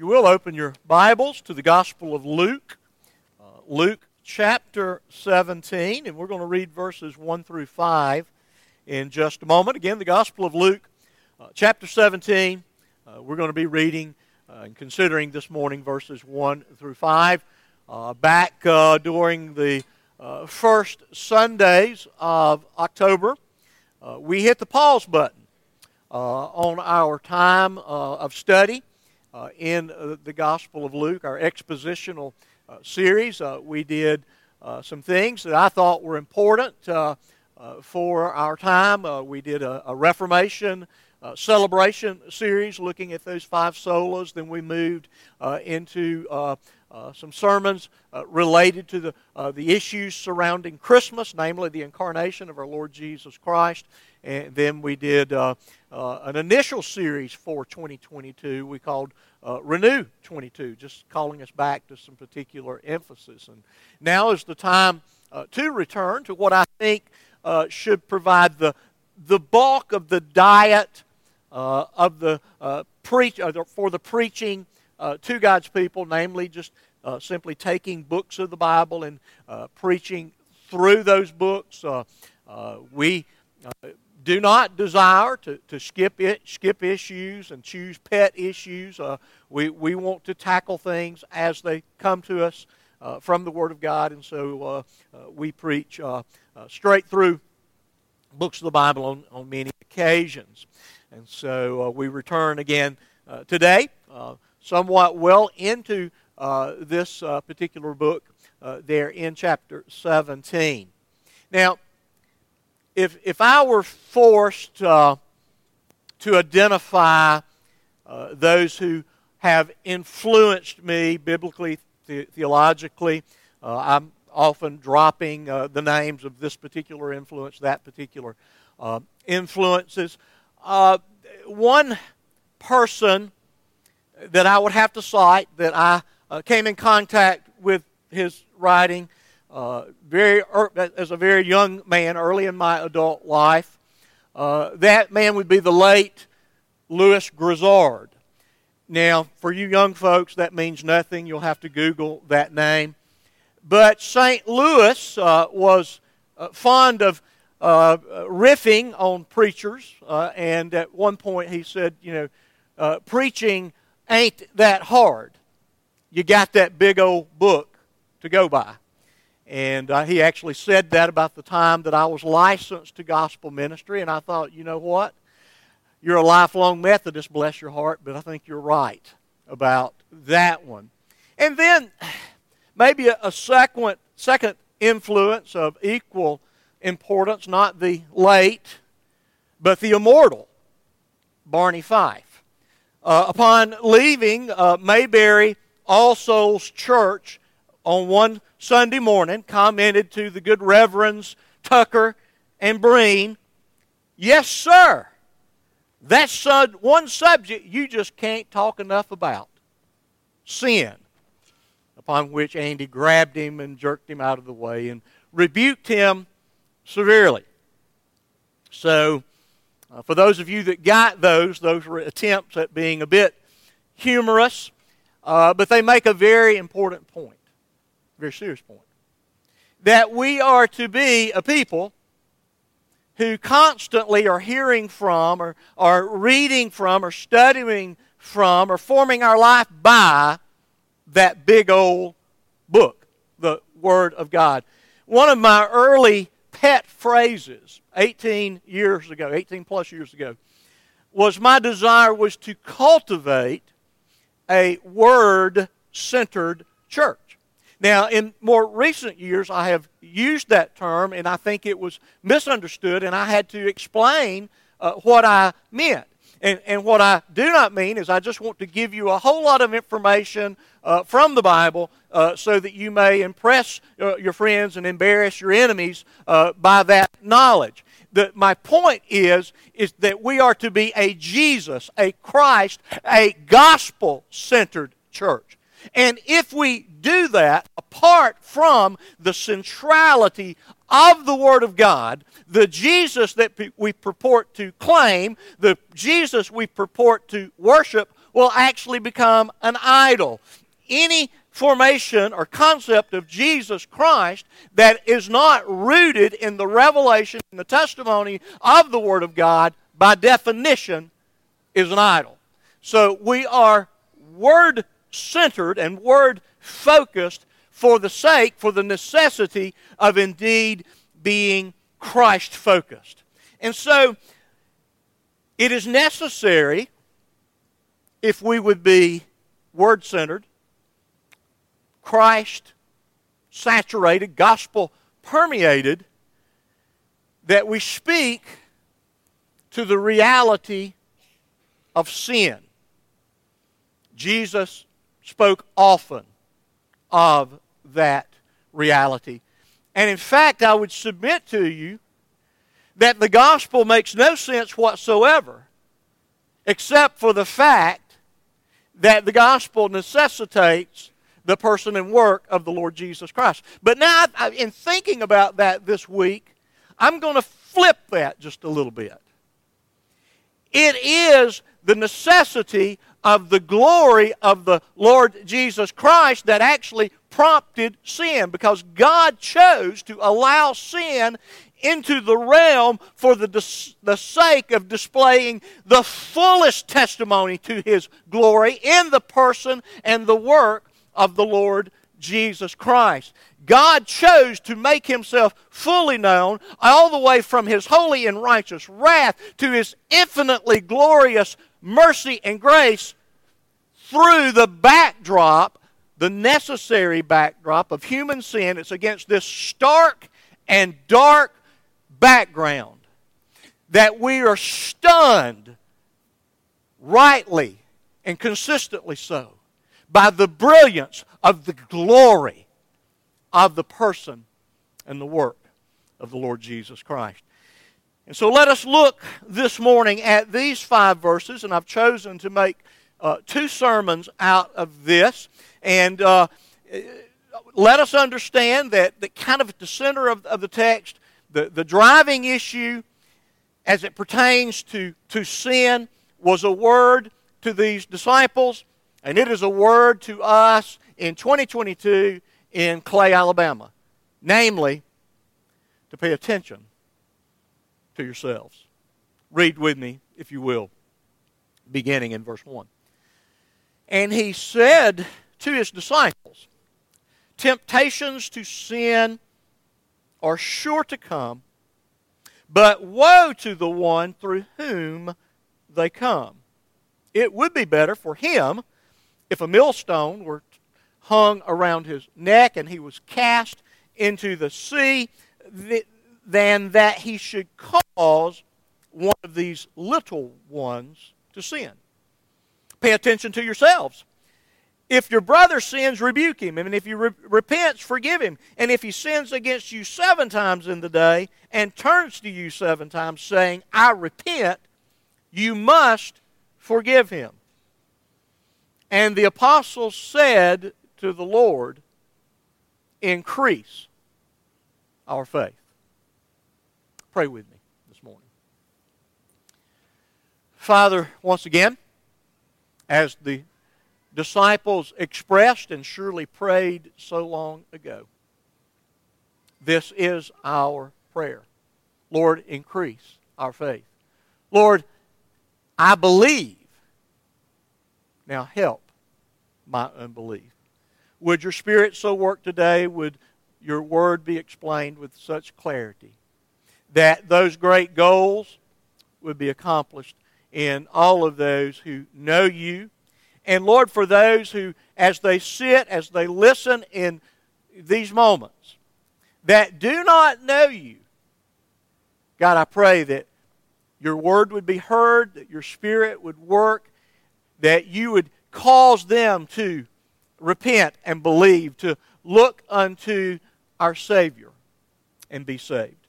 You will open your Bibles to the Gospel of Luke, uh, Luke chapter 17, and we're going to read verses 1 through 5 in just a moment. Again, the Gospel of Luke, uh, chapter 17. Uh, we're going to be reading uh, and considering this morning verses 1 through 5. Uh, back uh, during the first Sundays of October, we hit the pause button on our time of study uh, in uh, the Gospel of Luke, our expositional uh, series. Uh, we did uh, some things that I thought were important for our time. we did a, a Reformation celebration series looking at those five solas. Then we moved into uh, some sermons uh, related to the, uh, the issues surrounding Christmas, namely the incarnation of our Lord Jesus Christ. And then we did an initial series for 2022 we called uh, Renew 22, just calling us back to some particular emphasis. And now is the time to return to what I think should provide the, the bulk of the diet of the preach, for the preaching uh, to God's people, namely just uh, simply taking books of the Bible and uh, preaching through those books. Uh, uh, we uh, do not desire to, to skip it, skip issues and choose pet issues. Uh, we, we want to tackle things as they come to us uh, from the Word of God, and so uh, we preach straight through books of the Bible on, on many occasions. And so we return again today somewhat well into uh, this uh, particular book uh, there in chapter 17. Now, if, if I were forced uh, to identify uh, those who have influenced me biblically, the- theologically, I'm often dropping the names of this particular influence, that particular influences. one person that I would have to cite that I uh, came in contact with his writing uh, very er, as a very young man, early in my adult life. Uh, that man would be the late Lewis Grizzard. Now, for you young folks, that means nothing. You'll have to Google that name. But St. Louis uh, was uh, fond of uh, riffing on preachers, and at one point he said, you know, preaching ain't that hard. You got that big old book to go by. And uh, he actually said that about the time that I was licensed to gospel ministry. And I thought, you know what? You're a lifelong Methodist, bless your heart, but I think you're right about that one. And then maybe a, a second, second influence of equal importance, not the late, but the immortal Barney Fife. Uh, upon leaving uh, Mayberry All Souls Church on one Sunday morning, commented to the good Reverends Tucker and Breen, Yes, sir. That's one subject you just can't talk enough about sin. Upon which Andy grabbed him and jerked him out of the way and rebuked him severely. So, uh, for those of you that got those, those were attempts at being a bit humorous, uh, but they make a very important point, very serious point. That we are to be a people who constantly are hearing from, or are reading from, or studying from, or forming our life by that big old book, the Word of God. One of my early pet phrases 18 years ago, 18 plus years ago, was my desire was to cultivate a word centered church. Now, in more recent years, I have used that term, and I think it was misunderstood, and I had to explain uh, what I meant. And, and what I do not mean is I just want to give you a whole lot of information uh, from the Bible uh, so that you may impress uh, your friends and embarrass your enemies uh, by that knowledge. The, my point is, is that we are to be a Jesus, a Christ, a gospel centered church. And if we do that apart from the centrality of the Word of God, the Jesus that we purport to claim, the Jesus we purport to worship, will actually become an idol. Any formation or concept of Jesus Christ that is not rooted in the revelation and the testimony of the Word of God, by definition, is an idol. So we are word centered and word focused for the sake, for the necessity of indeed being Christ focused. And so it is necessary if we would be word centered, Christ saturated, gospel permeated, that we speak to the reality of sin. Jesus spoke often of that reality. And in fact, I would submit to you that the gospel makes no sense whatsoever except for the fact that the gospel necessitates the person and work of the Lord Jesus Christ. But now, in thinking about that this week, I'm going to flip that just a little bit. It is the necessity of the glory of the Lord Jesus Christ that actually prompted sin because God chose to allow sin into the realm for the, the sake of displaying the fullest testimony to His glory in the person and the work of the Lord Jesus Christ. God chose to make himself fully known all the way from his holy and righteous wrath to his infinitely glorious mercy and grace through the backdrop, the necessary backdrop of human sin. It's against this stark and dark background that we are stunned, rightly and consistently so, by the brilliance of the glory of the person and the work of the Lord Jesus Christ. And so let us look this morning at these five verses, and I've chosen to make uh, two sermons out of this. And uh, let us understand that, that kind of at the center of, of the text, the, the driving issue as it pertains to, to sin was a word to these disciples, and it is a word to us in 2022 in Clay, Alabama. Namely, to pay attention to yourselves. Read with me, if you will, beginning in verse 1. And he said to his disciples, Temptations to sin are sure to come, but woe to the one through whom they come. It would be better for him if a millstone were hung around his neck and he was cast into the sea than that he should cause one of these little ones to sin. Pay attention to yourselves. If your brother sins, rebuke him. And if he re- repents, forgive him. And if he sins against you seven times in the day and turns to you seven times, saying, I repent, you must forgive him. And the apostles said to the Lord, Increase our faith. Pray with me this morning. Father, once again, as the disciples expressed and surely prayed so long ago, this is our prayer. Lord, increase our faith. Lord, I believe. Now help my unbelief. Would your Spirit so work today? Would your word be explained with such clarity that those great goals would be accomplished in all of those who know you. And Lord, for those who, as they sit, as they listen in these moments, that do not know you, God, I pray that your word would be heard, that your spirit would work, that you would cause them to repent and believe, to look unto our Savior and be saved.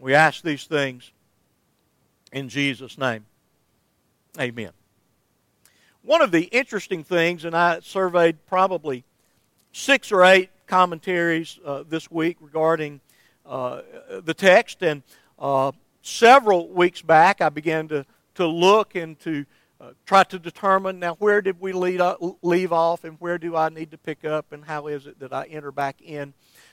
We ask these things in Jesus' name. Amen. One of the interesting things, and I surveyed probably six or eight commentaries uh, this week regarding uh, the text, and uh, several weeks back I began to, to look and to uh, try to determine now where did we lead, leave off and where do I need to pick up and how is it that I enter back in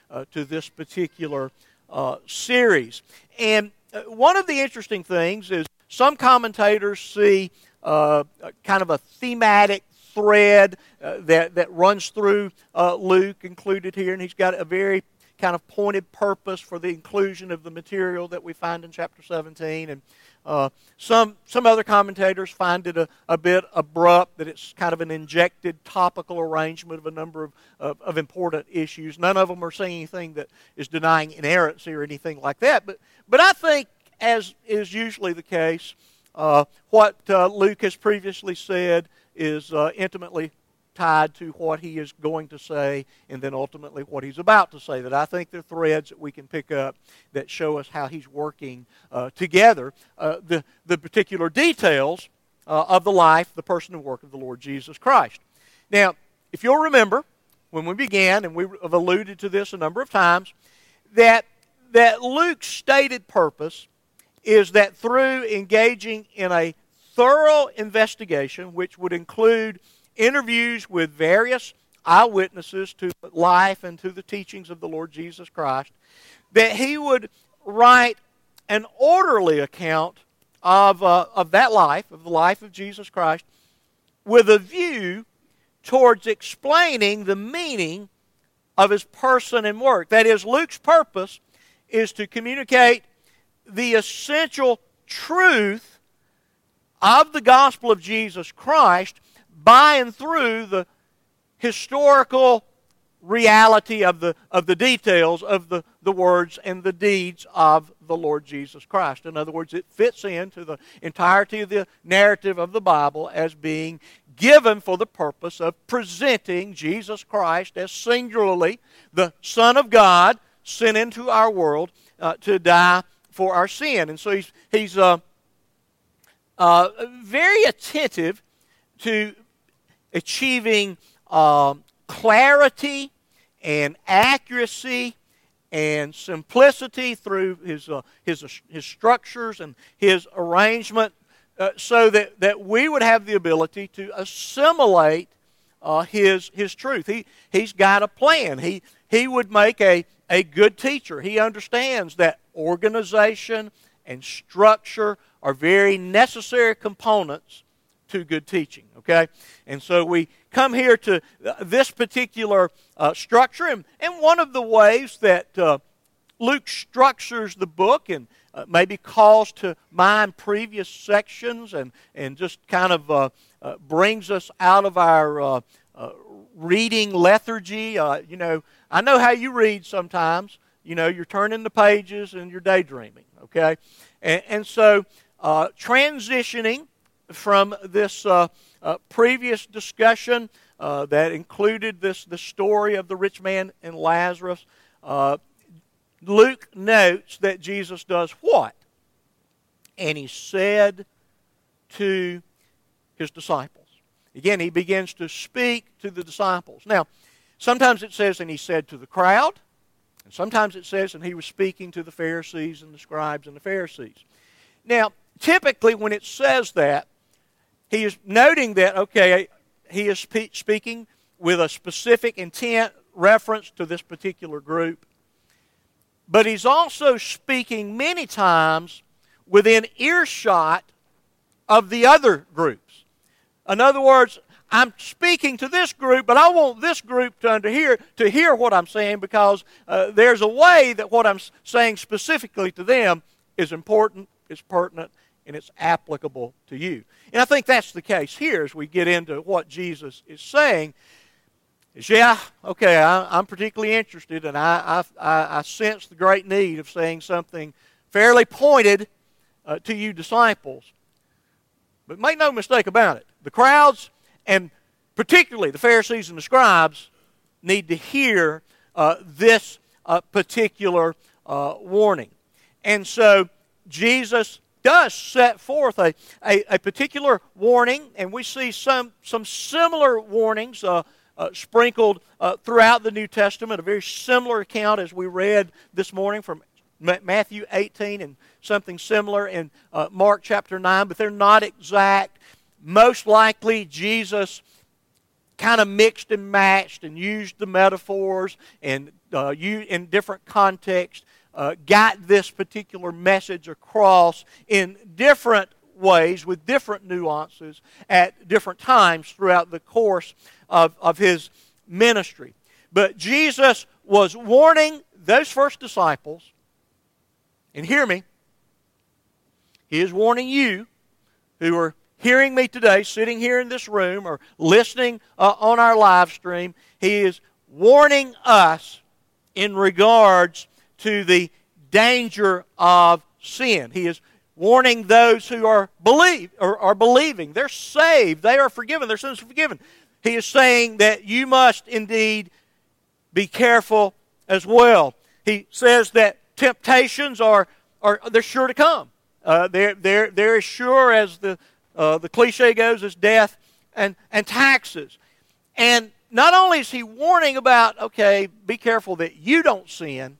uh, to this particular uh, series. And uh, one of the interesting things is some commentators see uh, kind of a thematic thread that, that runs through Luke included here, and he's got a very kind of pointed purpose for the inclusion of the material that we find in chapter 17. And uh, some, some other commentators find it a, a bit abrupt, that it's kind of an injected topical arrangement of a number of, of, of, important issues. None of them are saying anything that is denying inerrancy or anything like that. But, but I think, as is usually the case, uh, what uh, Luke has previously said is uh, intimately tied to what he is going to say and then ultimately what he's about to say. That I think they're threads that we can pick up that show us how he's working uh, together uh, the, the particular details uh, of the life, the person and work of the Lord Jesus Christ. Now, if you'll remember, when we began, and we have alluded to this a number of times, that, that Luke's stated purpose is that through engaging in a thorough investigation, which would include interviews with various eyewitnesses to life and to the teachings of the Lord Jesus Christ, that he would write an orderly account of, uh, of that life, of the life of Jesus Christ, with a view towards explaining the meaning of his person and work. That is, Luke's purpose is to communicate the essential truth of the gospel of Jesus Christ by and through the historical reality of the, of the details of the, the words and the deeds of the Lord Jesus Christ. In other words, it fits into the entirety of the narrative of the Bible as being given for the purpose of presenting Jesus Christ as singularly the Son of God sent into our world uh, to die for our sin. And so he's, he's uh, uh, very attentive to achieving um, clarity and accuracy and simplicity through his, uh, his, his structures and his arrangement uh, so that, that we would have the ability to assimilate uh, his, his truth. He, he's got a plan. He, he would make a, a good teacher. He understands that organization and structure are very necessary components to good teaching. Okay? And so we come here to this particular uh, structure, and, and one of the ways that uh, Luke structures the book and uh, maybe calls to mind previous sections and, and just kind of uh, uh, brings us out of our uh, reading lethargy. you know, I know how you read sometimes. You know, you're turning the pages and you're daydreaming, okay? And, and so, transitioning from this uh, uh, previous discussion uh, that included this the story of the rich man and Lazarus. Uh, Luke notes that Jesus does what? And he said to his disciples. Again, he begins to speak to the disciples. Now, sometimes it says, and he said to the crowd, and sometimes it says, and he was speaking to the Pharisees and the scribes and the Pharisees. Now, typically, when it says that, he is noting that, okay, he is spe- speaking with a specific intent, reference to this particular group. But he's also speaking many times within earshot of the other groups. In other words, I'm speaking to this group, but I want this group to hear to hear what I'm saying because uh, there's a way that what I'm saying specifically to them is important, is pertinent, and it's applicable to you. And I think that's the case here as we get into what Jesus is saying. Is yeah, okay, I, am particularly interested, and I, I, I, sense the great need of saying something fairly pointed uh, to you disciples. But make no mistake about it. The crowds, and particularly the Pharisees and the scribes, need to hear uh, this uh, particular uh, warning. And so Jesus does set forth a, a, a particular warning, and we see some, some similar warnings uh, uh, sprinkled uh, throughout the New Testament, a very similar account as we read this morning from Matthew 18 and something similar in uh, Mark chapter 9, but they're not exact. most likely Jesus kind of mixed and matched and used the metaphors and uh, you in different contexts uh, got this particular message across in different ways with different nuances at different times throughout the course of, of his ministry. But Jesus was warning those first disciples, and hear me, he is warning you who are hearing me today, sitting here in this room, or listening uh, on our live stream. He is warning us in regards to the danger of sin. He is warning those who are believe or are believing. They're saved. They are forgiven. Their sins are forgiven. He is saying that you must indeed be careful as well. He says that temptations are, are they're sure to come. Uh, they're, they're, they're as sure as the, uh, the cliche goes as death and, and taxes. And not only is he warning about, okay, be careful that you don't sin,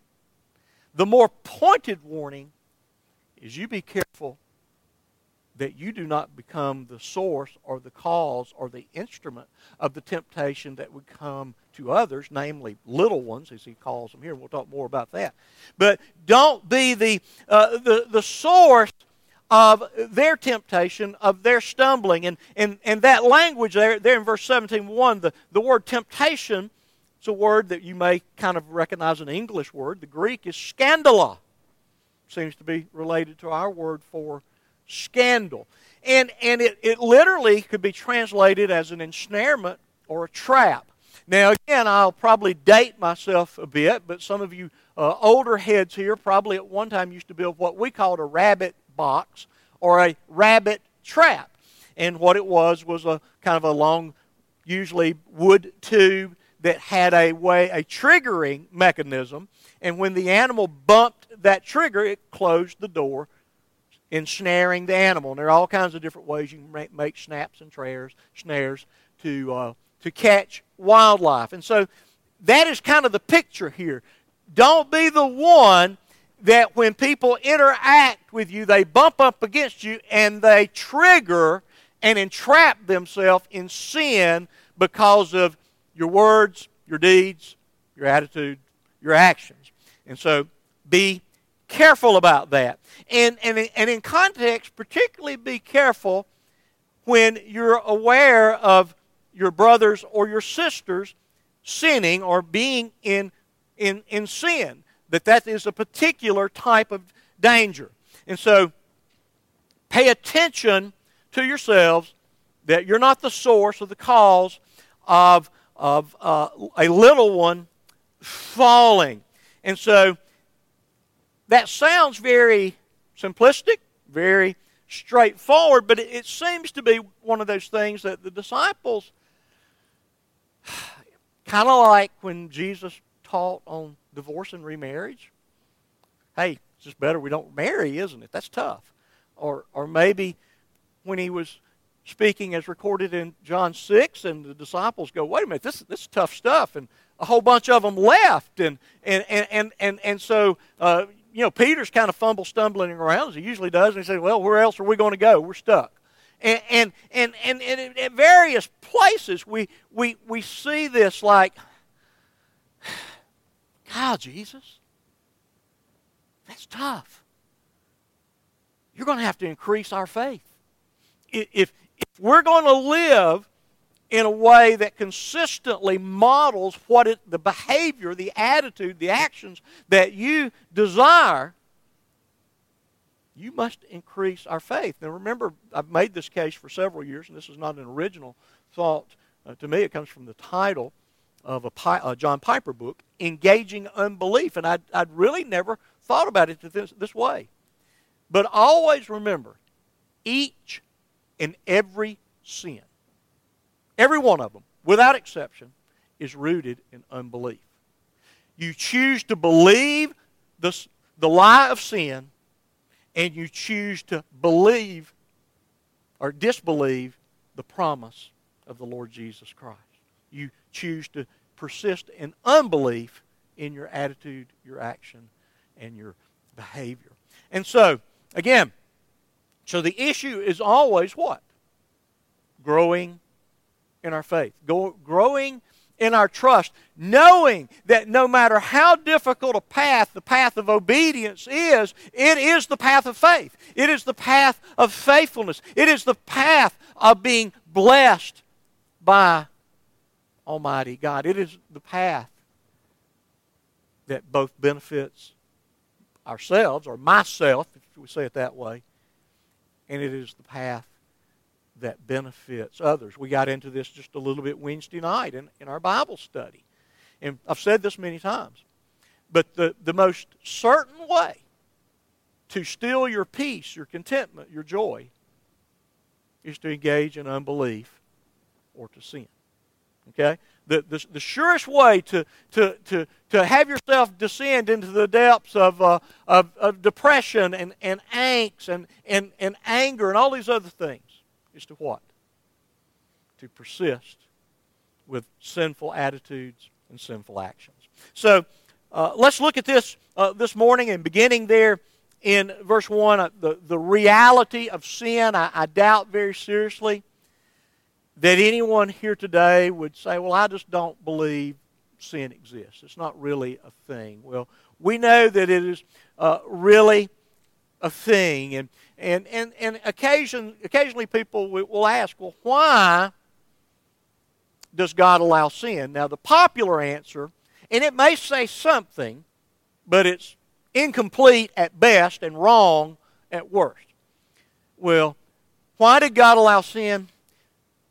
the more pointed warning is you be careful that you do not become the source or the cause or the instrument of the temptation that would come to others, namely little ones, as he calls them here. We'll talk more about that. But don't be the, uh, the, the source of their temptation, of their stumbling. And, and, and that language there, there in verse 17, 1, the, the word temptation, it's a word that you may kind of recognize an English word. The Greek is scandala. Seems to be related to our word for scandal. And, and it, it literally could be translated as an ensnarement or a trap. Now, again, I'll probably date myself a bit, but some of you uh, older heads here probably at one time used to build what we called a rabbit box or a rabbit trap. And what it was was a kind of a long, usually wood tube that had a way, a triggering mechanism. And when the animal bumped that trigger, it closed the door ensnaring the animal. And there are all kinds of different ways you can make, snaps and trares, snares to, uh, to catch wildlife. And so that is kind of the picture here. Don't be the one that when people interact with you, they bump up against you and they trigger and entrap themselves in sin because of your words, your deeds, your attitude, your actions. And so be careful about that. And, and, and in context, particularly be careful when you're aware of your brothers or your sisters sinning or being in, in, in sin, that that is a particular type of danger. And so pay attention to yourselves that you're not the source or the cause of, of uh, a little one falling. And so that sounds very simplistic, very straightforward, but it, it seems to be one of those things that the disciples, kind of like when Jesus taught on divorce and remarriage. Hey, it's just better we don't marry, isn't it? That's tough. Or, or maybe when he was speaking as recorded in John 6, and the disciples go, wait a minute, this, this is tough stuff. And a whole bunch of them left. And, and, and, and, and, and so, uh, you know, Peter's kind of fumble stumbling around as he usually does, and he says, "Well, where else are we going to go? We're stuck." And and and and, and at various places we we we see this like, God, Jesus, that's tough. You're going to have to increase our faith. If if we're going to live in a way that consistently models what it, the behavior, the attitude, the actions that you desire, you must increase our faith. Now, remember, I've made this case for several years, and this is not an original thought uh, to me. It comes from the title of a, a, John Piper book, Engaging Unbelief. And I'd, I'd really never thought about it this, this way. But always remember each and every sin Every one of them, without exception, is rooted in unbelief. You choose to believe the, the lie of sin, and you choose to believe or disbelieve the promise of the Lord Jesus Christ. You choose to persist in unbelief in your attitude, your action, and your behavior. And so, again, so the issue is always what? growing in our faith, growing in our trust, knowing that no matter how difficult a path the path of obedience is, it is the path of faith. It is the path of faithfulness. It is the path of being blessed by Almighty God. It is the path that both benefits ourselves, or myself, if we say it that way, and it is the path that benefits others. We got into this just a little bit Wednesday night in, in our Bible study. And I've said this many times. But the, the most certain way to steal your peace, your contentment, your joy, is to engage in unbelief or to sin. Okay? The, the, the surest way to, to, to, to have yourself descend into the depths of, uh, of, of depression and, and angst and, and, and anger and all these other things is to what? To persist with sinful attitudes and sinful actions. So uh, let's look at this uh, this morning and beginning there in verse 1, uh, the, the reality of sin. I, I doubt very seriously that anyone here today would say, Well, I just don't believe sin exists. It's not really a thing. Well, we know that it is uh, really a thing. And and, and, and occasion, occasionally people will ask, well, why does God allow sin? Now, the popular answer, and it may say something, but it's incomplete at best and wrong at worst. Well, why did God allow sin?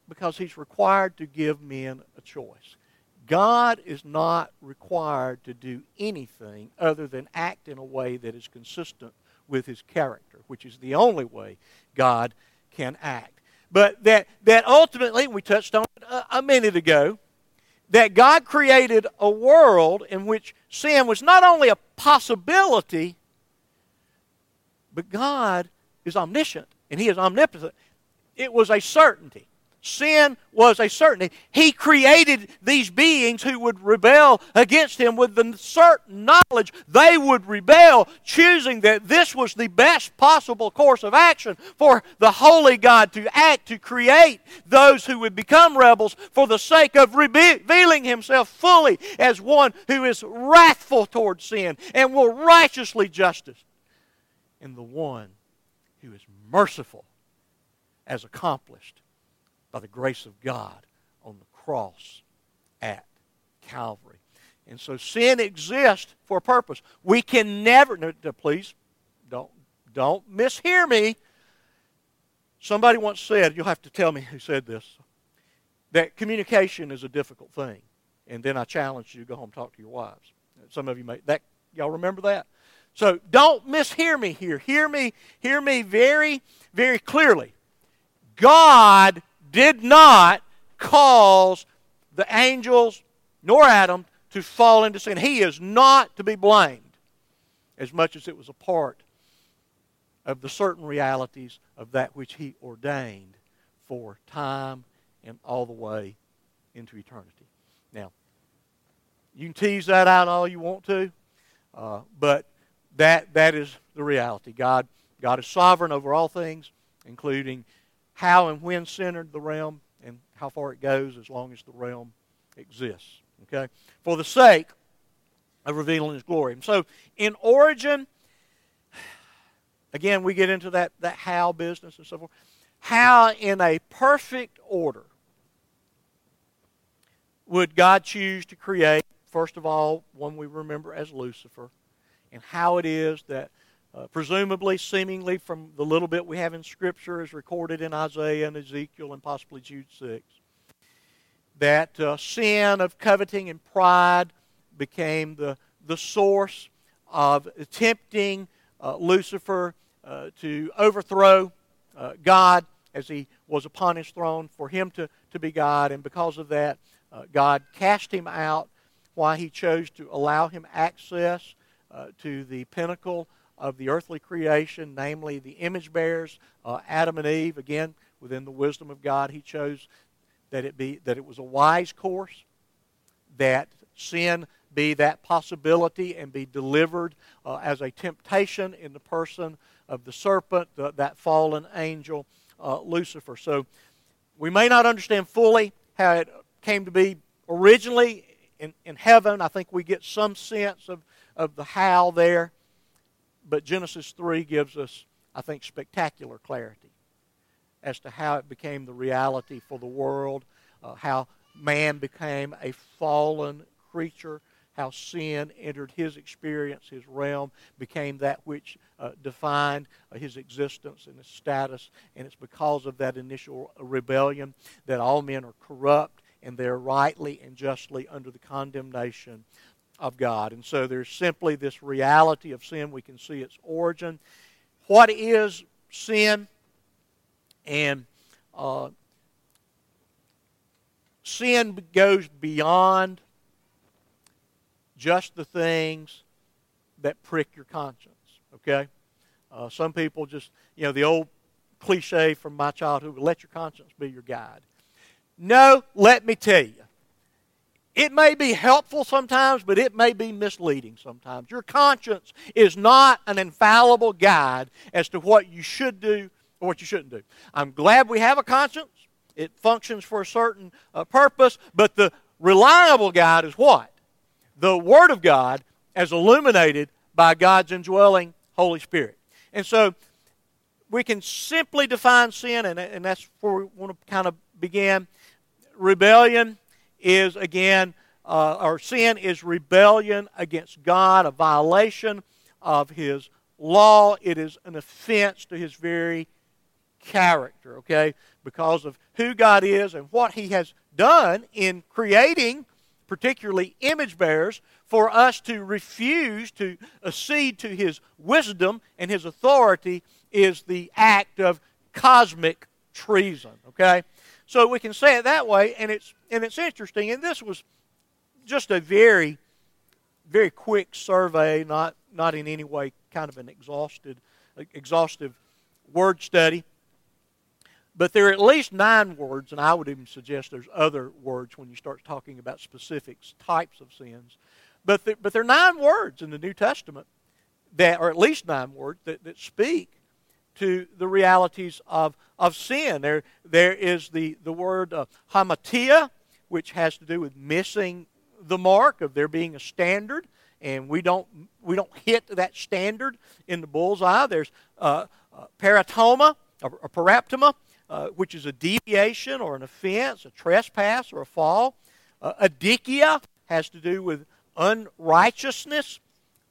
Because He's required to give men a choice. God is not required to do anything other than act in a way that is consistent with his character, which is the only way God can act. But that, that ultimately, we touched on it a, a minute ago, that God created a world in which sin was not only a possibility, but God is omniscient and He is omnipotent. It was a certainty. Sin was a certainty. He created these beings who would rebel against him with the certain knowledge they would rebel, choosing that this was the best possible course of action for the holy God to act, to create those who would become rebels for the sake of revealing himself fully as one who is wrathful toward sin and will righteously justice, and the one who is merciful as accomplished by the grace of God on the cross at Calvary. And so sin exists for a purpose. We can never, no, please don't, don't mishear me. Somebody once said, you'll have to tell me who said this, that communication is a difficult thing. And then I challenged you to go home and talk to your wives. Some of you may, that, y'all remember that? So don't mishear me here. Hear me, hear me very, very clearly. God did not cause the angels nor Adam to fall into sin. He is not to be blamed as much as it was a part of the certain realities of that which he ordained for time and all the way into eternity. Now, you can tease that out all you want to, uh, but that that is the reality. God God is sovereign over all things, including how and when centered the realm and how far it goes as long as the realm exists. Okay? For the sake of revealing his glory. And so in origin, again we get into that, that how business and so forth. How in a perfect order would God choose to create, first of all, one we remember as Lucifer, and how it is that uh, presumably, seemingly from the little bit we have in Scripture, is recorded in Isaiah and Ezekiel and possibly Jude 6, that uh, sin of coveting and pride became the, the source of tempting uh, Lucifer uh, to overthrow uh, God as he was upon his throne, for him to, to be God, and because of that, uh, God cast him out. Why he chose to allow him access to the pinnacle of the earthly creation, namely the image bearers, uh, Adam and Eve. Again, within the wisdom of God, He chose that it be that it was a wise course, that sin be that possibility and be delivered uh, as a temptation in the person of the serpent, that fallen angel, uh, Lucifer. So, we may not understand fully how it came to be originally in, in heaven. I think we get some sense of, of the how there. But Genesis 3 gives us, I think, spectacular clarity as to how it became the reality for the world, uh, how man became a fallen creature, how sin entered his experience, his realm, became that which uh, defined uh, his existence and his status. And it's because of that initial rebellion that all men are corrupt and they're rightly and justly under the condemnation of God. And so there's simply this reality of sin. We can see its origin. What is sin? And uh, sin goes beyond just the things that prick your conscience. Okay? Uh, some people just, you know, the old cliche from my childhood let your conscience be your guide. No, let me tell you. It may be helpful sometimes, but it may be misleading sometimes. Your conscience is not an infallible guide as to what you should do or what you shouldn't do. I'm glad we have a conscience. It functions for a certain uh, purpose, but the reliable guide is what? The Word of God as illuminated by God's indwelling Holy Spirit. And so we can simply define sin, and, and that's where we want to kind of begin. Rebellion is, again, uh, or sin is rebellion against God, a violation of His law. It is an offense to His very character, okay? Because of who God is and what He has done in creating, particularly image bearers, for us to refuse to accede to His wisdom and His authority is the act of cosmic treason, okay? So we can say it that way, and it's and it's interesting. And this was just a very, very quick survey, not not in any way kind of an exhausted, exhaustive word study. But there are at least nine words, and I would even suggest there's other words when you start talking about specific types of sins. But there, but there are nine words in the New Testament that, or at least nine words that, that speak to the realities of, of sin. There, there is the, the word uh, hamartia, which has to do with missing the mark of there being a standard, and we don't, we don't hit that standard in the bullseye. There's uh, uh, peritoma, or, or paraptoma, uh, which is a deviation or an offense, a trespass or a fall. Uh, adikia has to do with unrighteousness.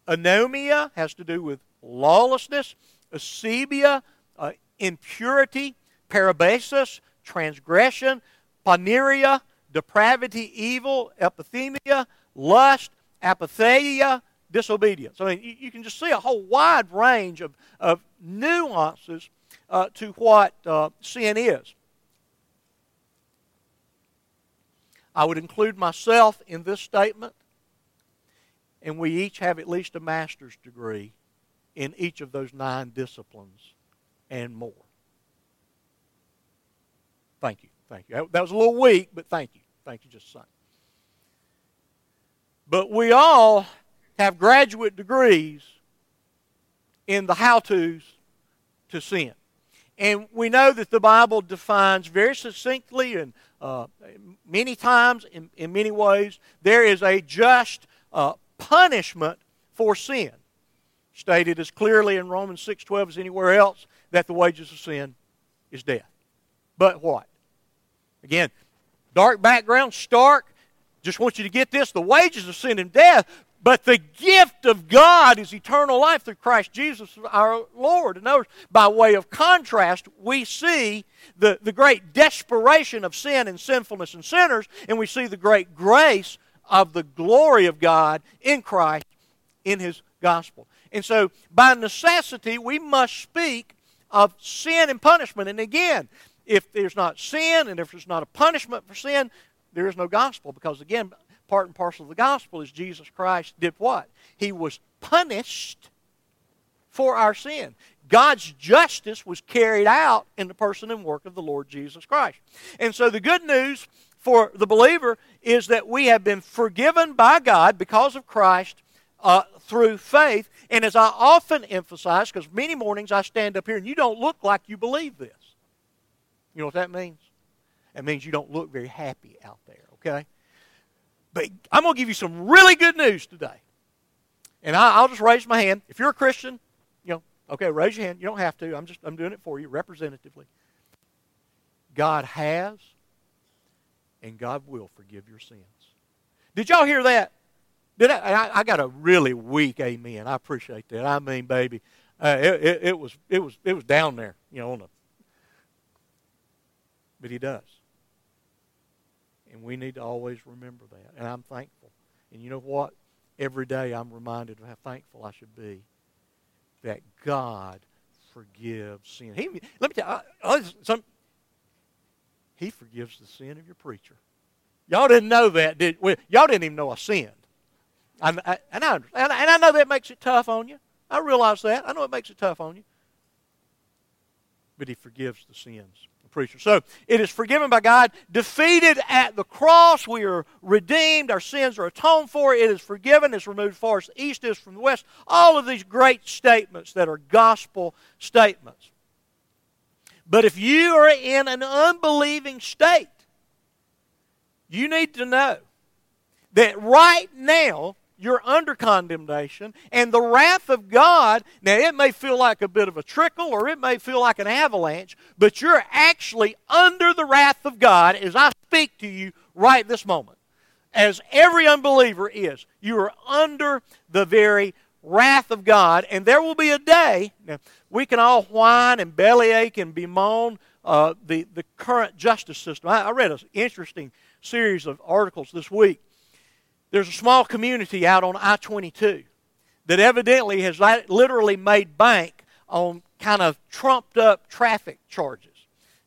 Anomia has to do with lawlessness asebeia, uh, impurity, parabasis, transgression, poneria, depravity, evil, epithemia, lust, apeitheia, disobedience. I mean, you, you, can just see a whole wide range of, of nuances uh, to what uh, sin is. I would include myself in this statement, and we each have at least a master's degree in each of those nine disciplines and more. Thank you. Thank you. That was a little weak, but thank you. Thank you, just son. But we all have graduate degrees in the how to's to sin. And we know that the Bible defines very succinctly and uh, many times, in, in many ways, there is a just uh, punishment for sin stated as clearly in Romans 6:12 as anywhere else that the wages of sin is death. But what? Again, dark background, stark. Just want you to get this: the wages of sin and death, but the gift of God is eternal life through Christ Jesus our Lord. And notice, by way of contrast, we see the, the great desperation of sin and sinfulness and sinners, and we see the great grace of the glory of God in Christ in His gospel. And so, by necessity, we must speak of sin and punishment. And again, if there's not sin and if there's not a punishment for sin, there is no gospel. Because again, part and parcel of the gospel is Jesus Christ did what? He was punished for our sin. God's justice was carried out in the person and work of the Lord Jesus Christ. And so the good news for the believer is that we have been forgiven by God because of Christ uh, through faith. And as I often emphasize, because many mornings I stand up here and you don't look like you believe this. You know what that means? That means you don't look very happy out there, okay? But I'm going to give you some really good news today. And I, will just raise my hand. If you're a Christian, you know, okay, raise your hand. You don't have to. I'm just I'm doing it for you representatively. God has and God will forgive your sins. Did y'all hear that? Did I, I, I got a really weak amen. I appreciate that. I mean, baby, uh, it, it, it, was it was it was down there, you know, on the. But He does, and we need to always remember that. And I'm thankful. And you know what? Every day I'm reminded of how thankful I should be that God forgives sin. He, let me tell you, some, He forgives the sin of your preacher. Y'all didn't know that, did well, Y'all didn't even know I sinned. I, I, and, I, and I know that makes it tough on you. I realize that. I know it makes it tough on you. But He forgives the sins preacher. So it is forgiven by God, defeated at the cross. We are redeemed. Our sins are atoned for. It is forgiven. It's removed far as east is from the west. All of these great statements that are gospel statements. But if you are in an unbelieving state, you need to know that right now you're under condemnation, and the wrath of God, now it may feel like a bit of a trickle or it may feel like an avalanche, but you're actually under the wrath of God as I speak to you right this moment. As every unbeliever is, you are under the very wrath of God, and there will be a day, now we can all whine and bellyache and bemoan uh, the, the current justice system. I, I read an interesting series of articles this week there's a small community out on I 22 that evidently has literally made bank on kind of trumped up traffic charges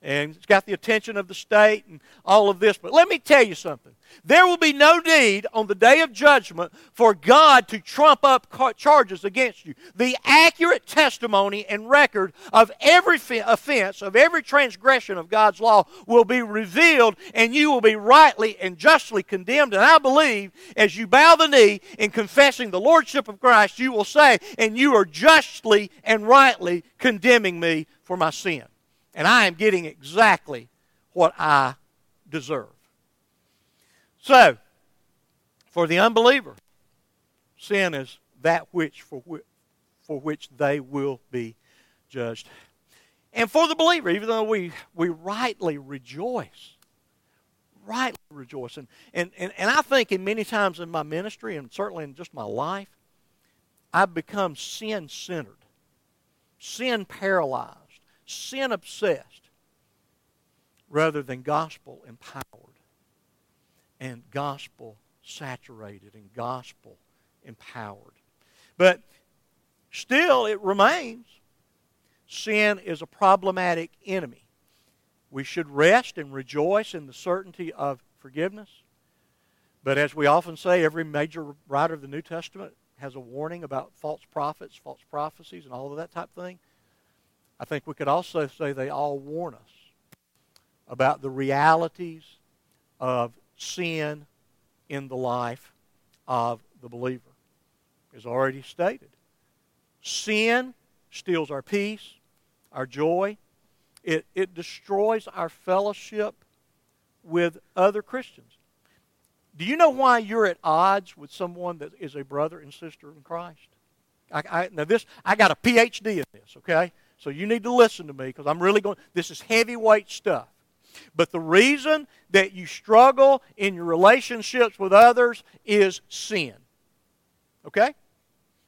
and it's got the attention of the state and all of this. But let me tell you something. There will be no need on the day of judgment for God to trump up charges against you. The accurate testimony and record of every offense, of every transgression of God's law will be revealed, and you will be rightly and justly condemned. And I believe as you bow the knee in confessing the Lordship of Christ, you will say, And you are justly and rightly condemning me for my sin and I am getting exactly what I deserve. So, for the unbeliever, sin is that which for, which for which they will be judged. And for the believer, even though we, we rightly rejoice, rightly rejoice. And, and, and, and I think in many times in my ministry and certainly in just my life, I've become sin centered, sin paralyzed sin obsessed rather than gospel empowered and gospel saturated and gospel empowered. But still, it remains sin is a problematic enemy. We should rest and rejoice in the certainty of forgiveness. But as we often say, every major writer of the New Testament has a warning about false prophets, false prophecies, and all of that type of thing. I think we could also say they all warn us about the realities of sin in the life of the believer. As already stated, sin steals our peace, our joy. It, it destroys our fellowship with other Christians. Do you know why you're at odds with someone that is a brother and sister in Christ? I, I, now this, I got a PhD in this, okay? So you need to listen to me because I'm really going, this is heavyweight stuff. But the reason that you struggle in your relationships with others is sin. Okay?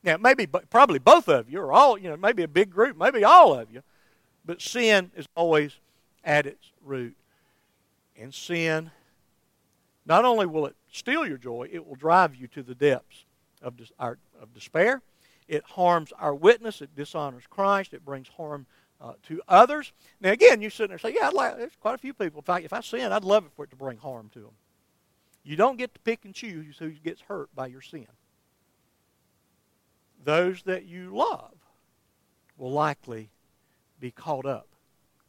Now, maybe, probably both of you, or all, you know, maybe a big group, maybe all of you, but sin is always at its root. And sin, not only will it steal your joy, it will drive you to the depths of, of despair it harms our witness. It dishonors Christ. It brings harm uh, to others. Now, again, you're sitting there saying, yeah, I'd like, there's quite a few people. If I, if I sin, I'd love it for it to bring harm to them. You don't get to pick and choose who gets hurt by your sin. Those that you love will likely be caught up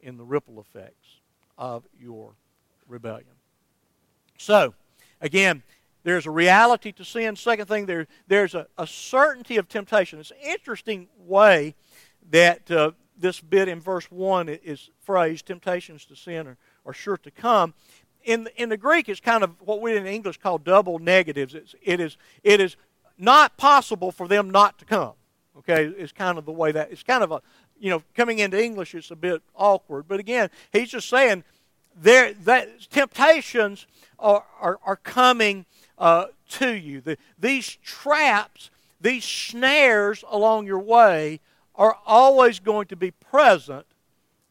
in the ripple effects of your rebellion. So, again, there's a reality to sin. Second thing, there, there's a, a certainty of temptation. It's an interesting way that uh, this bit in verse 1 is phrased temptations to sin are are sure to come. In, in the Greek, it's kind of what we in English call double negatives. It's, it, is, it is not possible for them not to come. Okay, it's kind of the way that it's kind of a you know coming into English it's a bit awkward. But again, he's just saying there that temptations are are, are coming uh, to you. The, these traps, these snares along your way are always going to be present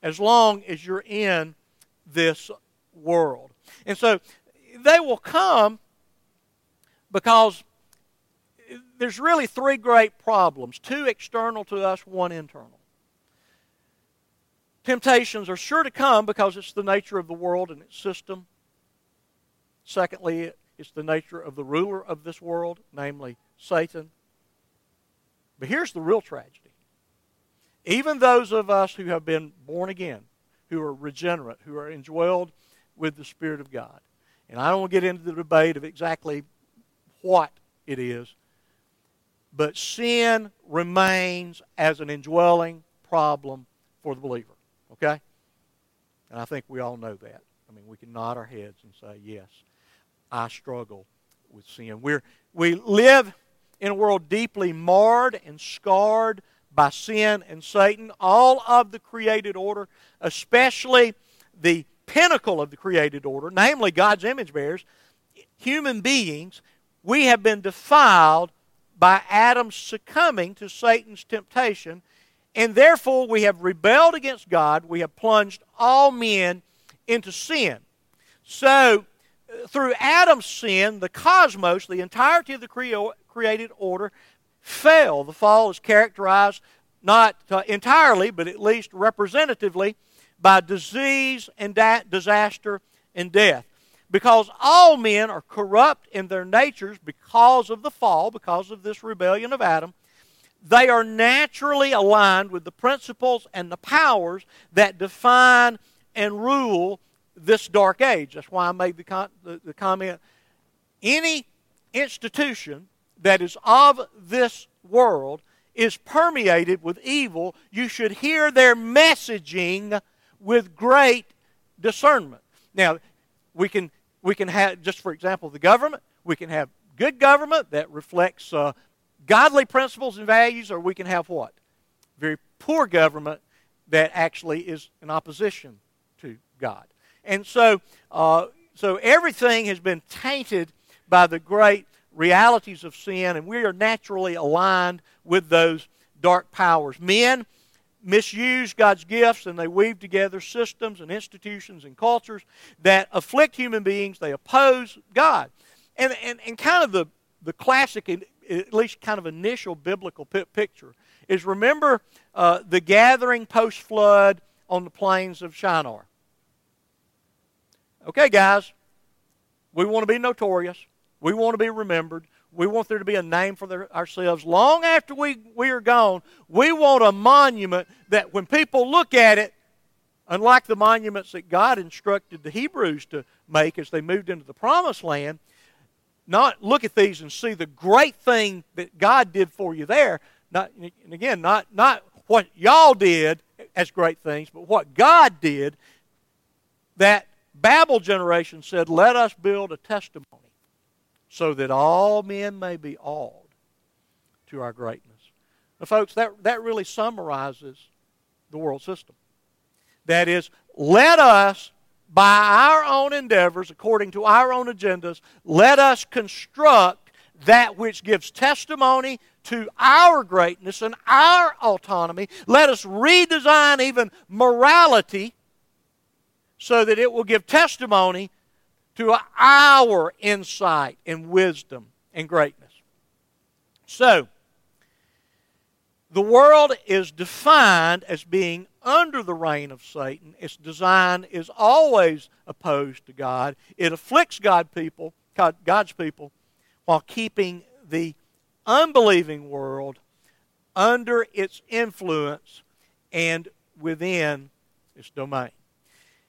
as long as you're in this world. And so they will come because there's really three great problems two external to us, one internal. Temptations are sure to come because it's the nature of the world and its system. Secondly, it's the nature of the ruler of this world, namely Satan. But here's the real tragedy. Even those of us who have been born again, who are regenerate, who are indwelled with the Spirit of God, and I don't want to get into the debate of exactly what it is, but sin remains as an indwelling problem for the believer. Okay? And I think we all know that. I mean, we can nod our heads and say, yes, I struggle with sin. We're, we live in a world deeply marred and scarred by sin and Satan. All of the created order, especially the pinnacle of the created order, namely God's image bearers, human beings, we have been defiled by Adam's succumbing to Satan's temptation, and therefore we have rebelled against God. We have plunged all men into sin. So, through Adam's sin, the cosmos, the entirety of the created order, fell. The fall is characterized not uh, entirely, but at least representatively, by disease and da- disaster and death. Because all men are corrupt in their natures because of the fall, because of this rebellion of Adam, they are naturally aligned with the principles and the powers that define and rule this dark age. That's why I made the, con- the, the comment. Any institution that is of this world is permeated with evil, you should hear their messaging with great discernment. Now, we can, we can have, just for example, the government, we can have good government that reflects uh, godly principles and values, or we can have what? Very poor government that actually is in opposition to God. And so, uh, so everything has been tainted by the great realities of sin, and we are naturally aligned with those dark powers. Men misuse God's gifts and they weave together systems and institutions and cultures that afflict human beings. They oppose God. And, and, and kind of the, the classic, at least kind of initial biblical picture, is remember uh, the gathering post flood on the plains of Shinar. Okay, guys, we want to be notorious. We want to be remembered. We want there to be a name for their, ourselves. Long after we, we are gone, we want a monument that when people look at it, unlike the monuments that God instructed the Hebrews to make as they moved into the promised land, not look at these and see the great thing that God did for you there. Not, and again, not, not what y'all did as great things, but what God did that Babel generation said, Let us build a testimony so that all men may be awed to our greatness. Now, folks, that, that really summarizes the world system. That is, let us, by our own endeavors, according to our own agendas, let us construct that which gives testimony to our greatness and our autonomy. Let us redesign even morality so that it will give testimony to our insight and wisdom and greatness. So, the world is defined as being under the reign of Satan. Its design is always opposed to God. It afflicts God people, God's people while keeping the unbelieving world under its influence and within its domain.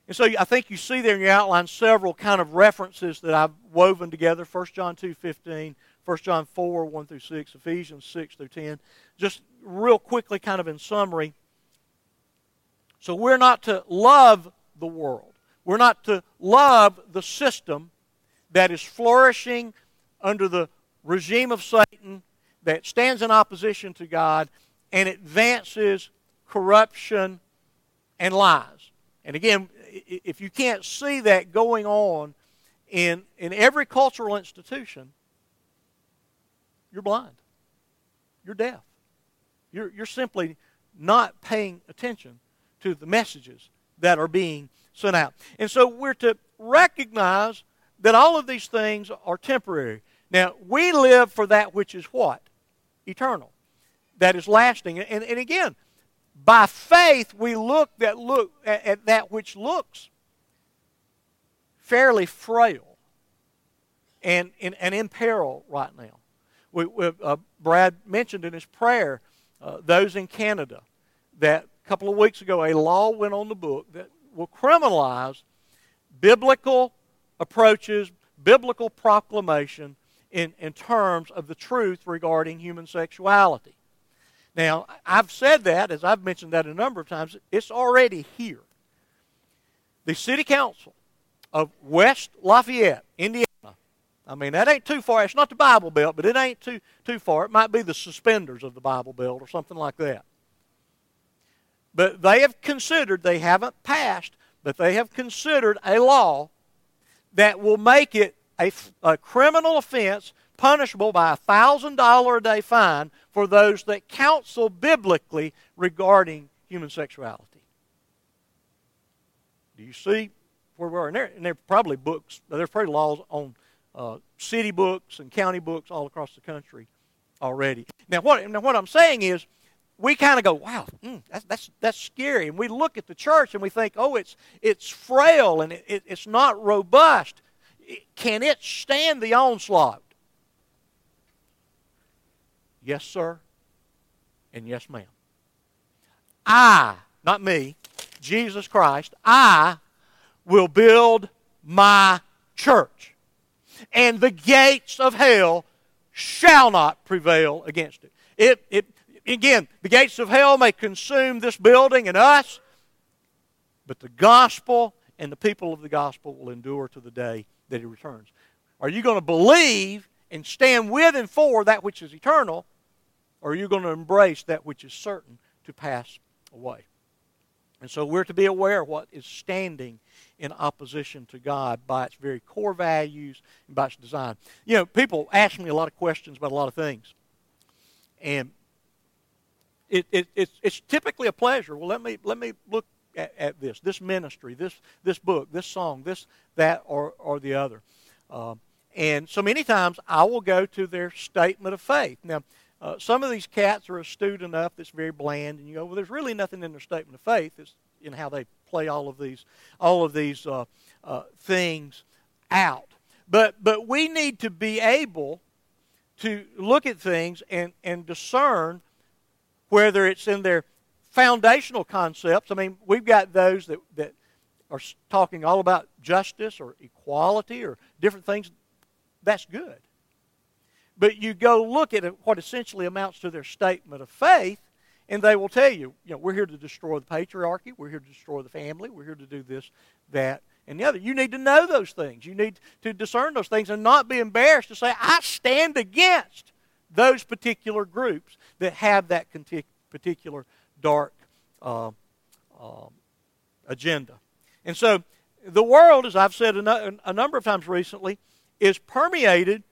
And so I think you see there in your outline several kind of references that I've woven together 1 John 2 15, 1 John 4 1 through 6, Ephesians 6 through 10. Just real quickly, kind of in summary. So we're not to love the world. We're not to love the system that is flourishing under the regime of Satan that stands in opposition to God and advances corruption and lies. And again, if you can't see that going on in, in every cultural institution, you're blind. You're deaf. You're, you're simply not paying attention to the messages that are being sent out. And so we're to recognize that all of these things are temporary. Now, we live for that which is what? Eternal. That is lasting. And, and again, by faith we look that look at, at that which looks fairly frail and, and, and in peril right now. We, we, uh, Brad mentioned in his prayer uh, those in Canada that a couple of weeks ago a law went on the book that will criminalize biblical approaches, biblical proclamation in, in terms of the truth regarding human sexuality. Now, I've said that, as I've mentioned that a number of times, it's already here. The City Council of West Lafayette, Indiana, I mean, that ain't too far. It's not the Bible Belt, but it ain't too, too far. It might be the suspenders of the Bible Belt or something like that. But they have considered, they haven't passed, but they have considered a law that will make it a, a criminal offense punishable by a $1,000 a day fine for those that counsel biblically regarding human sexuality. Do you see where we are? And there, and there are probably books, there's probably laws on uh, city books and county books all across the country already. Now, what, now what I'm saying is, we kind of go, wow, mm, that's, that's, that's scary. And we look at the church and we think, oh, it's, it's frail and it, it, it's not robust. Can it stand the onslaught? Yes, sir. And yes, ma'am. I, not me, Jesus Christ, I will build my church. And the gates of hell shall not prevail against it. It, it again, the gates of hell may consume this building and us, but the gospel and the people of the gospel will endure to the day that he returns. Are you going to believe and stand with and for that which is eternal, or are you going to embrace that which is certain to pass away? And so we're to be aware what is standing in opposition to God by its very core values and by its design. You know, people ask me a lot of questions about a lot of things. And it, it, it's, it's typically a pleasure. Well, let me, let me look at, at, this, this ministry, this, this book, this song, this, that, or, or the other. Uh, and so many times I will go to their statement of faith. Now, uh, some of these cats are astute enough that's very bland, and you go, well, there's really nothing in their statement of faith. It's in how they play all of these, all of these uh, uh things out. But, but we need to be able to look at things and, and discern whether it's in their foundational concepts. I mean, we've got those that, that are talking all about justice or equality or different things. That's good. But you go look at what essentially amounts to their statement of faith, and they will tell you, you know, we're here to destroy the patriarchy, we're here to destroy the family, we're here to do this, that, and the other. You need to know those things. You need to discern those things and not be embarrassed to say, I stand against those particular groups that have that particular dark uh, uh, agenda. And so the world, as I've said a, a number of times recently, is permeated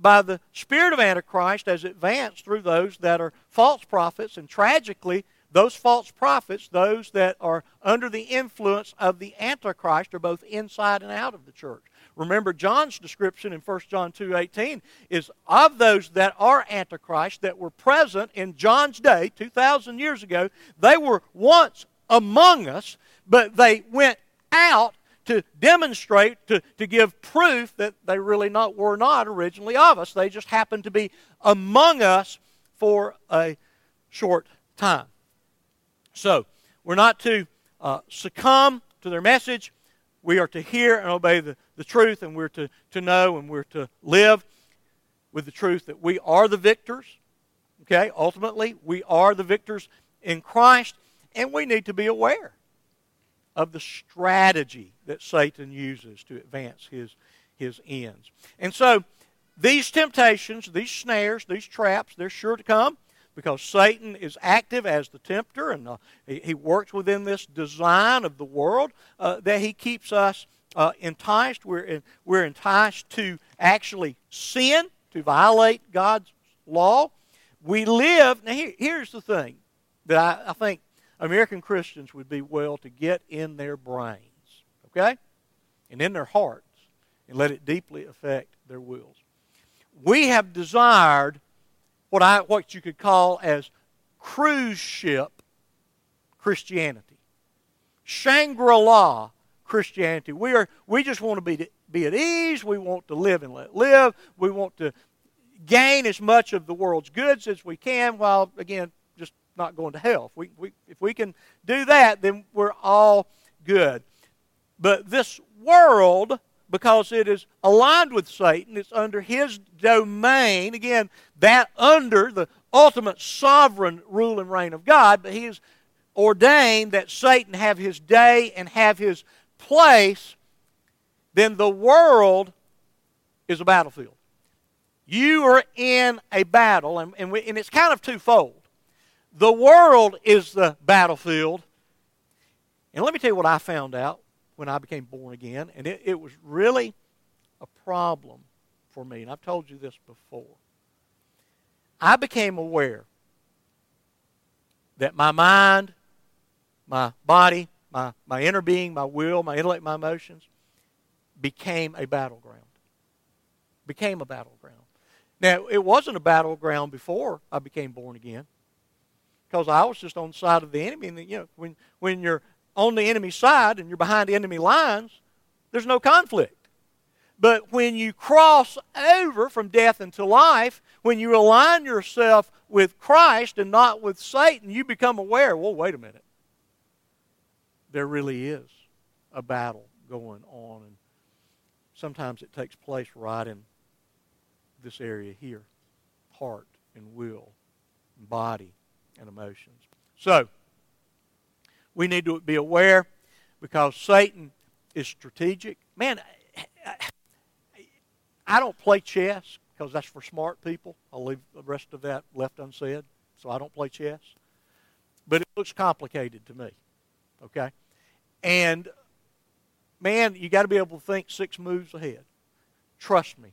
by the spirit of Antichrist as advanced through those that are false prophets, and tragically, those false prophets, those that are under the influence of the Antichrist, are both inside and out of the church. Remember, John's description in 1 John 2.18 is of those that are Antichrist that were present in John's day, 2,000 years ago, they were once among us, but they went out to demonstrate, to, to give proof that they really not were not originally of us. They just happened to be among us for a short time. So, we're not to uh, succumb to their message. We are to hear and obey the, the truth, and we're to, to know and we're to live with the truth that we are the victors. Okay, ultimately, we are the victors in Christ, and we need to be aware of the strategy that Satan uses to advance his, his ends. And so, these temptations, these snares, these traps, they're sure to come because Satan is active as the tempter and uh, he, he, works within this design of the world uh, that he keeps us uh, enticed. We're, in, we're enticed to actually sin, to violate God's law. We live, now here, here's the thing that I, I think American Christians would be well to get in their brains, okay? And in their hearts, and let it deeply affect their wills. We have desired what I what you could call as cruise ship Christianity. Shangri-La Christianity. We are we just want to be be at ease. We want to live and let live. We want to gain as much of the world's goods as we can while again not going to hell. If we, we, if we can do that, then we're all good. But this world, because it is aligned with Satan, it's under his domain. Again, that under the ultimate sovereign rule and reign of God, but he has ordained that Satan have his day and have his place, then the world is a battlefield. You are in a battle, and, and, we, and it's kind of twofold. The world is the battlefield. And let me tell you what I found out when I became born again, and it, it was really a problem for me. And I've told you this before. I became aware that my mind, my body, my, my inner being, my will, my intellect, my emotions became a battleground. Became a battleground. Now, it wasn't a battleground before I became born again because I was just on the side of the enemy. And you know, when when you're on the enemy side and you're behind enemy lines, there's no conflict. But when you cross over from death into life, when you align yourself with Christ and not with Satan, you become aware. Well, wait a minute. There really is a battle going on, and sometimes it takes place right in this area here heart and will and body and emotions. So, we need to be aware because Satan is strategic. Man, I don't play chess because that's for smart people. I'll leave the rest of that left unsaid. So I don't play chess. But it looks complicated to me. Okay? And, man, you got to be able to think six moves ahead. Trust me.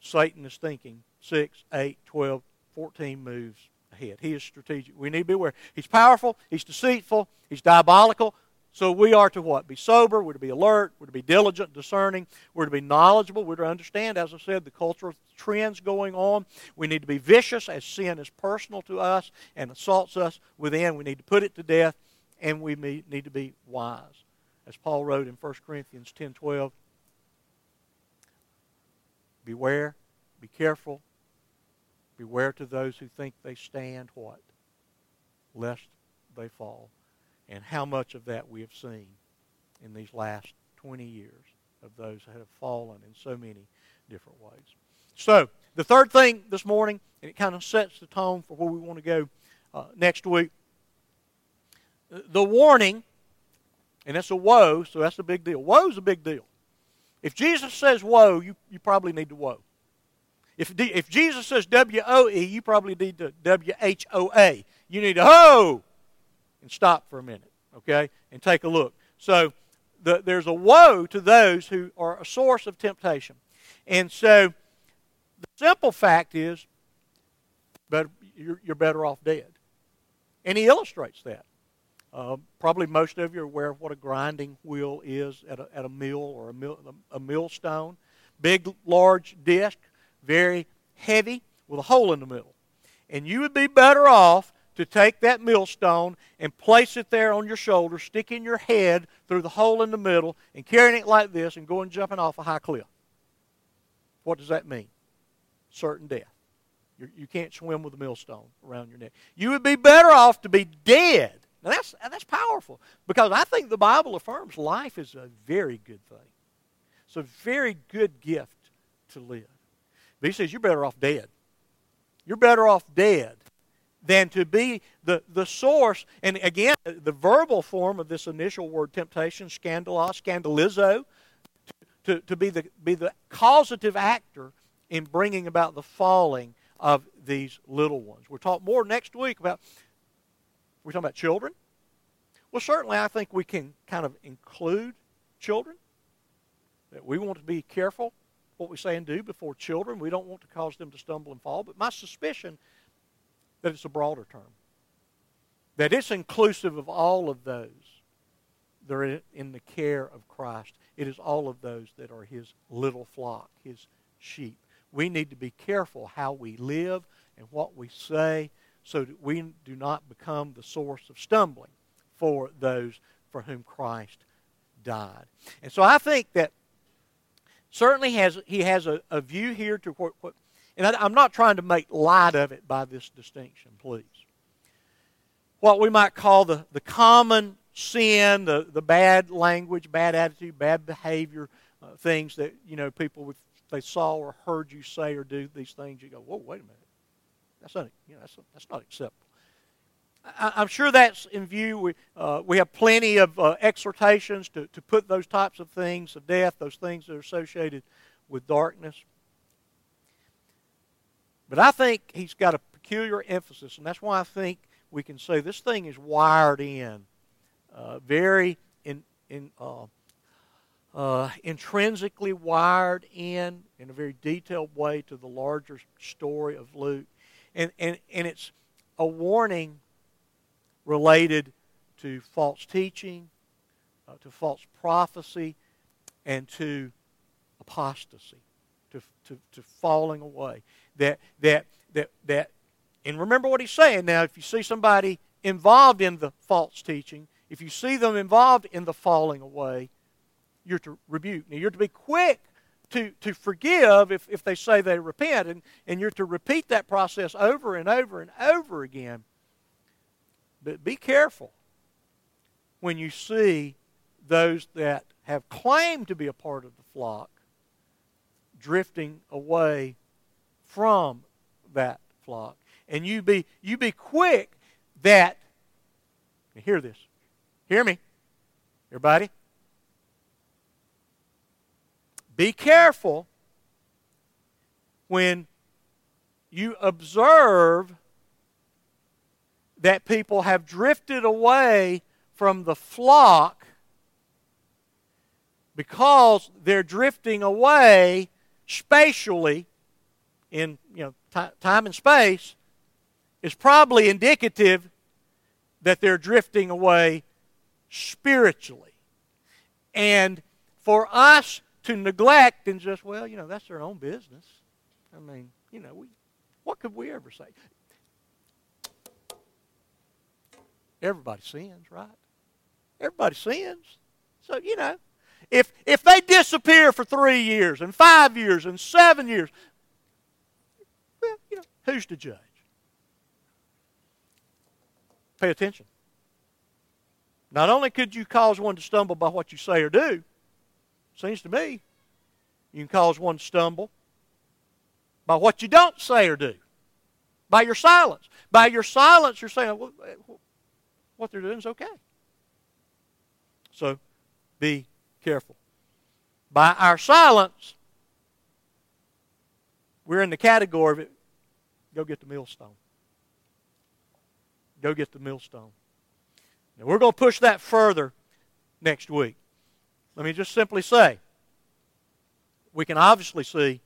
Satan is thinking six, eight, twelve, fourteen moves ahead. He is strategic. We need to be aware. He's powerful, he's deceitful, he's diabolical. So we are to what? Be sober, we're to be alert, we're to be diligent, discerning, we're to be knowledgeable, we're to understand, as I said, the cultural trends going on. We need to be vicious as sin is personal to us and assaults us within. We need to put it to death, and we need to be wise. As Paul wrote in 1 Corinthians 10 12, beware, be careful, Beware to those who think they stand what? Lest they fall. And how much of that we have seen in these last 20 years of those that have fallen in so many different ways. So, the third thing this morning, and it kind of sets the tone for where we want to go uh, next week. The warning, and that's a woe, so that's a big deal. Woe's a big deal. If Jesus says woe, you, you probably need to woe. If, if Jesus says W O E, you probably need to W H O A. You need to ho and stop for a minute, okay, and take a look. So the, there's a woe to those who are a source of temptation. And so the simple fact is, better, you're, you're better off dead. And he illustrates that. Uh, probably most of you are aware of what a grinding wheel is at a, at a mill or a, mill, a millstone. Big, large disc very heavy with a hole in the middle. And you would be better off to take that millstone and place it there on your shoulder, sticking your head through the hole in the middle, and carrying it like this and going jumping off a high cliff. What does that mean? Certain death. You're, you can not swim with a millstone around your neck. You would be better off to be dead. Now that's that's powerful because I think the Bible affirms life is a very good thing. It's a very good gift to live. But he says, You're better off dead. You're better off dead than to be the, the source. And again, the verbal form of this initial word temptation, scandalos, scandalizo, to, to, to be, the, be the causative actor in bringing about the falling of these little ones. We'll talk more next week about, we're talking about children. Well, certainly I think we can kind of include children. That we want to be careful what we say and do before children. We don't want to cause them to stumble and fall. But my suspicion that it's a broader term. That it's inclusive of all of those that are in the care of Christ. It is all of those that are his little flock, his sheep. We need to be careful how we live and what we say so that we do not become the source of stumbling for those for whom Christ died. And so I think that certainly has he has a, a view here to what, what and I, I'm not trying to make light of it by this distinction, please. What we might call the, the common sin, the, the bad language, bad attitude, bad behavior, uh, things that, you know, people, if they saw or heard you say or do these things, you go, whoa, wait a minute. That's you know, that's, that's not acceptable. I, am sure that's in view. We, uh, we have plenty of uh, exhortations to, to put those types of things of death, those things that are associated with darkness. But I think he's got a peculiar emphasis, and that's why I think we can say this thing is wired in, uh, very in, in, uh, uh, intrinsically wired in in a very detailed way to the larger story of Luke. And, and, and it's a warning related to false teaching, uh, to false prophecy, and to apostasy, to, to, to falling away. That, that, that, that, and remember what he's saying now, if you see somebody involved in the false teaching, if you see them involved in the falling away, you're to rebuke. Now, you're to be quick to, to forgive if, if they say they repent, and, and you're to repeat that process over and over and over again. But be careful when you see those that have claimed to be a part of the flock drifting away from that flock. And you be you be quick that hear this. Hear me. Everybody? Be careful when you observe that people have drifted away from the flock because they're drifting away spatially in you know t- time and space is probably indicative that they're drifting away spiritually. And for us to neglect and just, well, you know, that's their own business. I mean, you know, we, what could we ever say? Everybody sins, right? Everybody sins. So, you know, if, if they disappear for three years and five years and seven years, well, you know, who's to judge? Pay attention. Not only could you cause one to stumble by what you say or do, seems to me, you can cause one to stumble by what you don't say or do, by your silence. By your silence, you're saying, well, what they're doing is okay. So be careful. By our silence, we're in the category of it. Go get the millstone. Go get the millstone. Now, we're going to push that further next week. Let me just simply say we can obviously see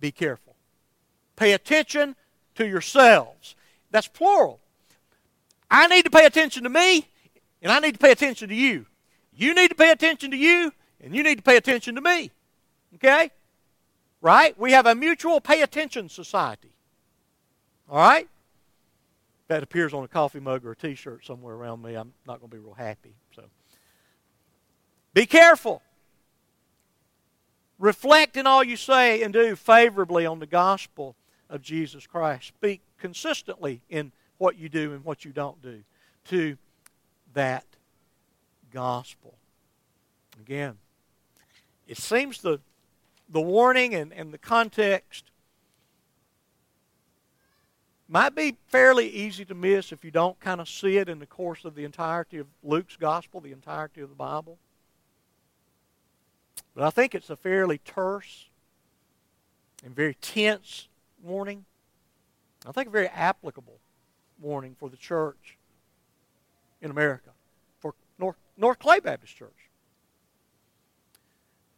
be careful. Pay attention to yourselves. That's plural. I need to pay attention to me, and I need to pay attention to you. You need to pay attention to you, and you need to pay attention to me. Okay? Right? We have a mutual pay attention society. All right? That appears on a coffee mug or a t shirt somewhere around me. I'm not going to be real happy. So be careful. Reflect in all you say and do favorably on the gospel of Jesus Christ. Speak consistently in what you do and what you don't do to that gospel. Again, it seems the, the warning and, and the context might be fairly easy to miss if you don't kind of see it in the course of the entirety of Luke's gospel, the entirety of the Bible. But I think it's a fairly terse and very tense warning. I think very applicable warning for the church in America, for North, North Clay Baptist Church.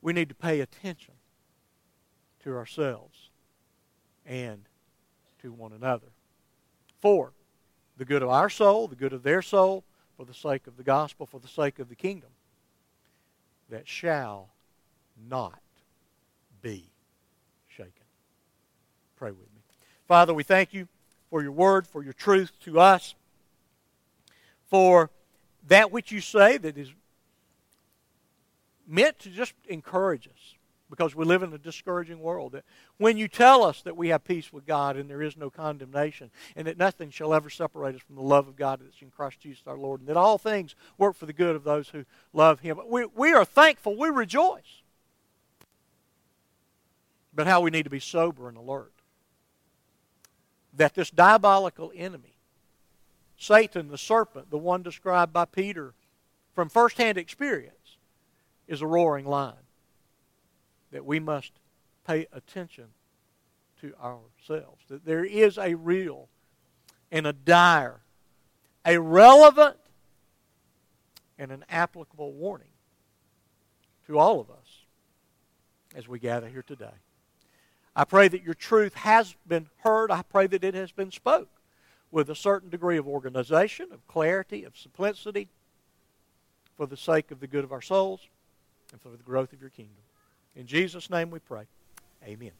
We need to pay attention to ourselves and to one another. For the good of our soul, the good of their soul, for the sake of the gospel, for the sake of the kingdom, that shall not be shaken. Pray with me. Father, we thank you for your word, for your truth to us, for that which you say that is meant to just encourage us because we live in a discouraging world. That when you tell us that we have peace with God and there is no condemnation, and that nothing shall ever separate us from the love of God that's in Christ Jesus our Lord, and that all things work for the good of those who love Him, we, we are thankful, we rejoice. But how we need to be sober and alert. That this diabolical enemy, Satan, the serpent, the one described by Peter from firsthand experience, is a roaring lion that we must pay attention to ourselves. That there is a real and a dire, a relevant and an applicable warning to all of us as we gather here today. I pray that your truth has been heard. I pray that it has been spoke with a certain degree of organization, of clarity, of simplicity, for the sake of the good of our souls and for the growth of your kingdom. In Jesus' name we pray. Amen.